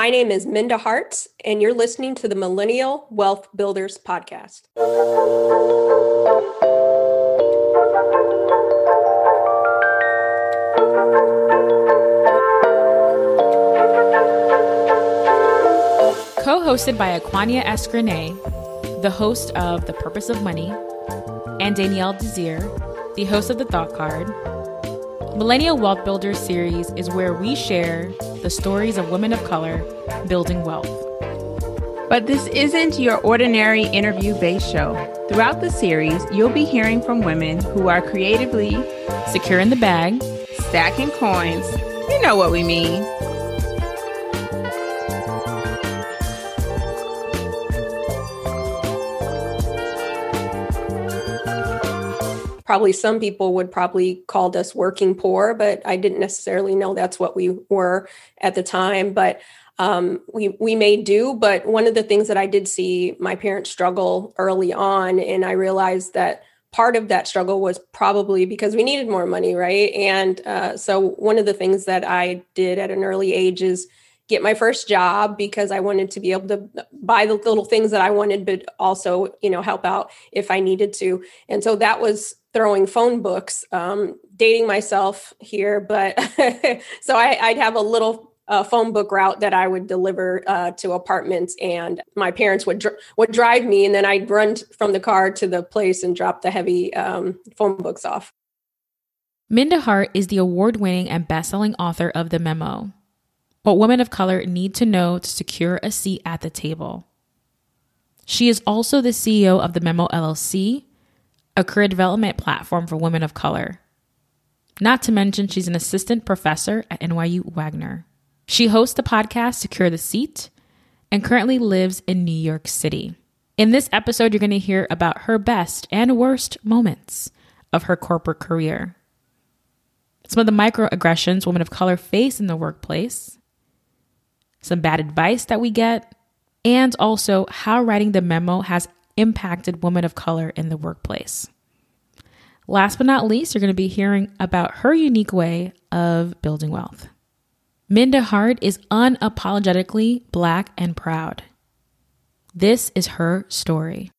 My name is Minda Harts, and you're listening to the Millennial Wealth Builders Podcast. Co hosted by Aquania Escrene, the host of The Purpose of Money, and Danielle Desir, the host of The Thought Card, Millennial Wealth Builders series is where we share the stories of women of color building wealth. But this isn't your ordinary interview based show. Throughout the series, you'll be hearing from women who are creatively securing the bag, stacking coins. You know what we mean. Probably some people would probably called us working poor, but I didn't necessarily know that's what we were at the time. But um, we we made do. But one of the things that I did see my parents struggle early on, and I realized that part of that struggle was probably because we needed more money, right? And uh, so one of the things that I did at an early age is get my first job because I wanted to be able to buy the little things that I wanted, but also, you know, help out if I needed to. And so that was throwing phone books, um, dating myself here, but so I, would have a little uh, phone book route that I would deliver uh, to apartments, and my parents would dr- would drive me, and then I'd run t- from the car to the place and drop the heavy um, phone books off. Minda Harts is the award winning and best selling author of The Memo What Women of Color Need to Know to Secure a Seat at the Table. She is also the CEO of The Memo LLC, a career development platform for women of color. Not to mention, she's an assistant professor at NYU Wagner. She hosts the podcast Secure the Seat and currently lives in New York City. In this episode, you're going to hear about her best and worst moments of her corporate career, some of the microaggressions women of color face in the workplace, some bad advice that we get, and also how writing the memo has impacted women of color in the workplace. Last but not least, you're going to be hearing about her unique way of building wealth. Minda Harts is unapologetically black and proud. This is her story.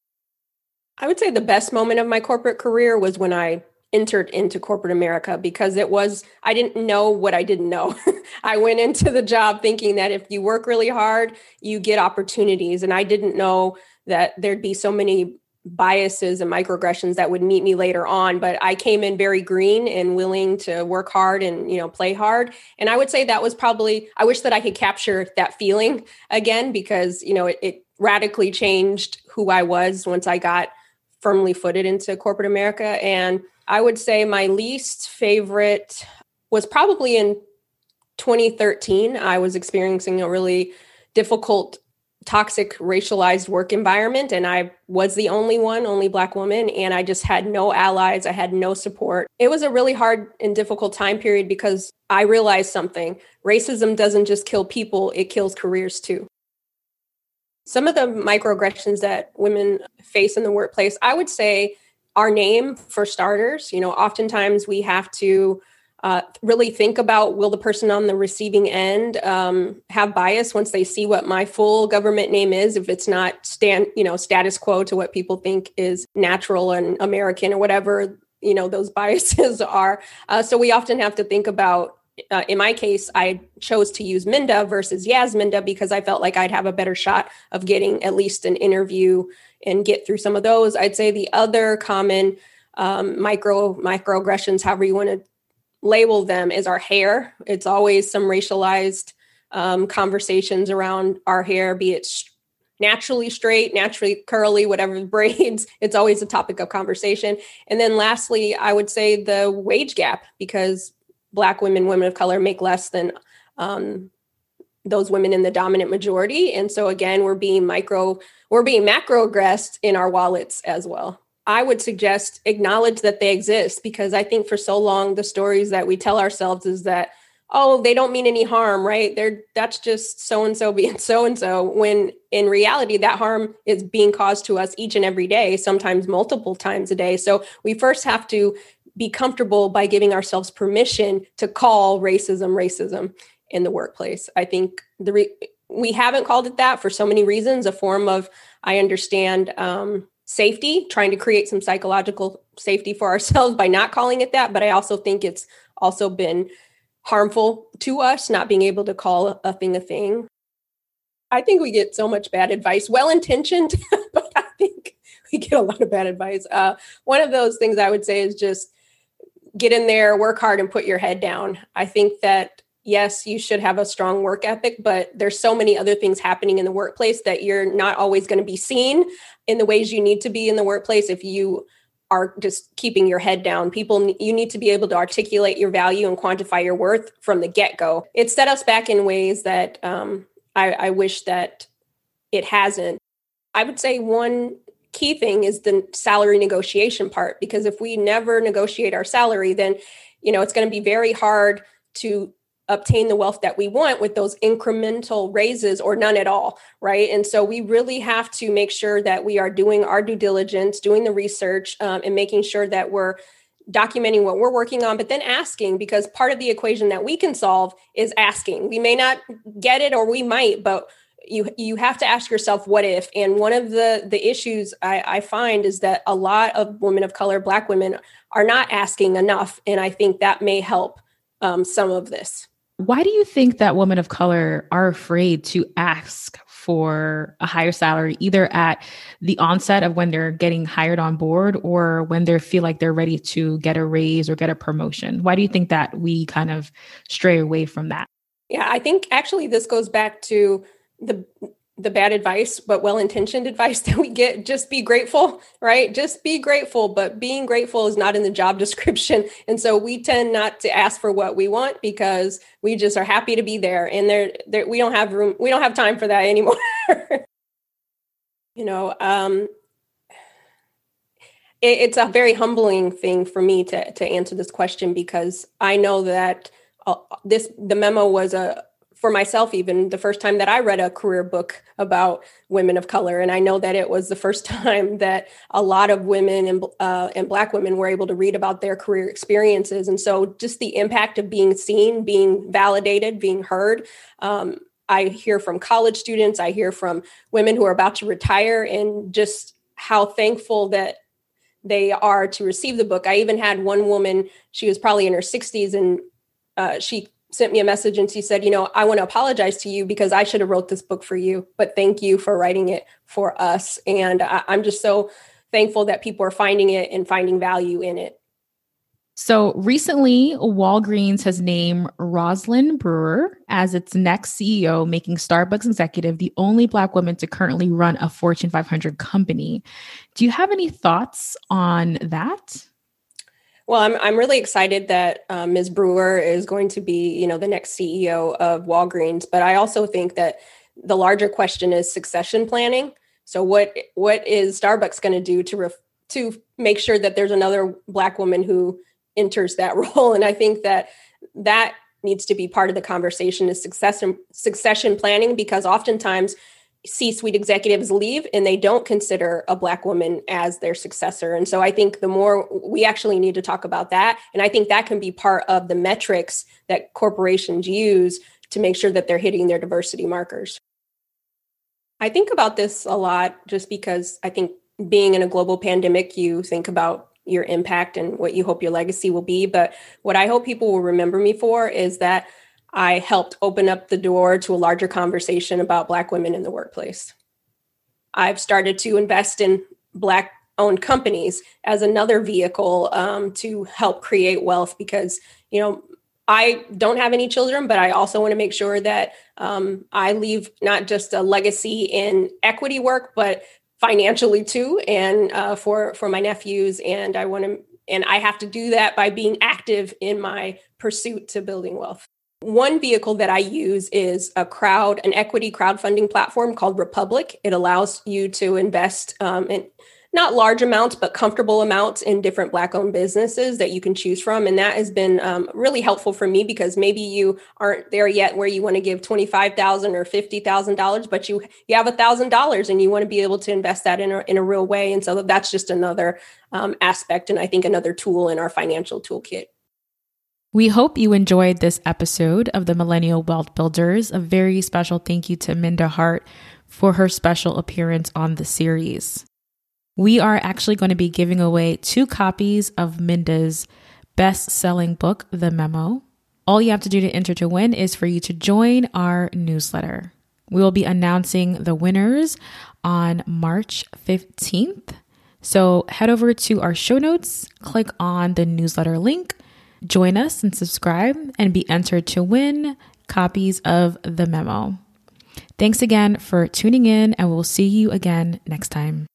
I would say the best moment of my corporate career was when I entered into corporate America because it was, I didn't know what I didn't know. I went into the job thinking that if you work really hard, you get opportunities. And I didn't know that there'd be so many biases and microaggressions that would meet me later on but i came in very green and willing to work hard and you know play hard. And i would say that was probably i wish that i could capture that feeling again because you know it, it radically changed who i was once i got firmly footed into corporate america. And i would say my least favorite was probably in 2013 i was experiencing a really difficult toxic racialized work environment and i was the only one only black woman and i just had no allies i had no support. It was a really hard and difficult time period because i realized something. Racism doesn't just kill people it kills careers too. Some of the microaggressions that women face in the workplace i would say our name for starters you know oftentimes we have to uh, really think about will the person on the receiving end um, have bias once they see what my full government name is if it's not stand you know status quo to what people think is natural and american or whatever you know those biases are uh, so we often have to think about uh, in my case, I chose to use Minda versus Yasminda because I felt like I'd have a better shot of getting at least an interview and get through some of those. I'd say the other common um, micro microaggressions, however you want to label them as our hair. It's always some racialized um, conversations around our hair, be it naturally straight, naturally curly, whatever braids. It's always a topic of conversation. And then lastly, I would say the wage gap because Black women, women of color make less than um, those women in the dominant majority. And so again, we're being micro, we're being macro aggressed in our wallets as well. I would suggest acknowledge that they exist because I think for so long the stories that we tell ourselves is that oh they don't mean any harm right? They're that's just so and so being so and so when in reality that harm is being caused to us each and every day sometimes multiple times a day. So we first have to be comfortable by giving ourselves permission to call racism racism in the workplace. I think the re- we haven't called it that for so many reasons. A form of, I understand, um, safety, trying to create some psychological safety for ourselves by not calling it that. But I also think it's also been harmful to us not being able to call a thing a thing. I think we get so much bad advice, well intentioned, but I think we get a lot of bad advice. Uh, one of those things I would say is just get in there, work hard, and put your head down. I think that yes, you should have a strong work ethic, but there's so many other things happening in the workplace that you're not always going to be seen in the ways you need to be in the workplace if you are just keeping your head down. People, you need to be able to articulate your value and quantify your worth from the get go. It set us back in ways that um, I, I wish that it hasn't. I would say one key thing is the salary negotiation part because if we never negotiate our salary then you know it's going to be very hard to obtain the wealth that we want with those incremental raises or none at all right? And so we really have to make sure that we are doing our due diligence doing the research um, and making sure that we're documenting what we're working on but then asking because part of the equation that we can solve is asking. We may not get it or we might but you you have to ask yourself what if? And one of the the issues I, I find is that a lot of women of color black women are not asking enough and i think that may help um, some of this why do you think that women of color are afraid to ask for a higher salary, either at the onset of when they're getting hired on board or when they feel like they're ready to get a raise or get a promotion? Why do you think that we kind of stray away from that? Yeah, I think actually this goes back to the the bad advice but well-intentioned advice that we get. Just be grateful right? Just be grateful but being grateful is not in the job description. And so we tend not to ask for what we want because we just are happy to be there and there, there we don't have room we don't have time for that anymore. You know um it, it's a very humbling thing for me to to answer this question because i know that uh, this the memo was a for myself even the first time that i read a career book about women of color. And i know that it was the first time that a lot of women and, uh, and black women were able to read about their career experiences. And so just the impact of being seen being validated being heard um, i hear from college students i hear from women who are about to retire and just how thankful that they are to receive the book. I even had one woman she was probably in her 60s and uh, she sent me a message and she said, you know, I want to apologize to you because I should have wrote this book for you, but thank you for writing it for us. And I, I'm just so thankful that people are finding it and finding value in it. So recently, Walgreens has named Rosalind Brewer as its next CEO, making Starbucks executive the only Black woman to currently run a Fortune 500 company. Do you have any thoughts on that? Well, I'm I'm really excited that um, Ms. Brewer is going to be, you know, the next CEO of Walgreens. But I also think that the larger question is succession planning. So, what what is Starbucks going to do to ref- to make sure that there's another Black woman who enters that role? And I think that that needs to be part of the conversation is succession succession planning because oftentimes C suite executives leave and they don't consider a Black woman as their successor. And so I think the more we actually need to talk about that. And I think that can be part of the metrics that corporations use to make sure that they're hitting their diversity markers. I think about this a lot just because I think being in a global pandemic, you think about your impact and what you hope your legacy will be. But what I hope people will remember me for is that I helped open up the door to a larger conversation about Black women in the workplace. I've started to invest in Black owned companies as another vehicle um, to help create wealth because, you know, I don't have any children, but I also want to make sure that um, I leave not just a legacy in equity work, but financially too, and uh, for for my nephews. And I want to, and I have to do that by being active in my pursuit to building wealth. One vehicle that I use is a crowd, an equity crowdfunding platform called Republic. It allows you to invest um, in not large amounts, but comfortable amounts in different Black owned businesses that you can choose from. And that has been um, really helpful for me because maybe you aren't there yet where you want to give 25,000 or $50,000, but you, you have $1,000 and you want to be able to invest that in a, in a real way. And so that's just another um, aspect and I think another tool in our financial toolkit. We hope you enjoyed this episode of the Millennial Wealth Builders. A very special thank you to Minda Harts for her special appearance on the series. We are actually going to be giving away two copies of Minda's best selling book, The Memo. All you have to do to enter to win is for you to join our newsletter. We will be announcing the winners on March 15th. So head over to our show notes, click on the newsletter link, join us and subscribe, and be entered to win copies of the memo. Thanks again for tuning in, and we'll see you again next time.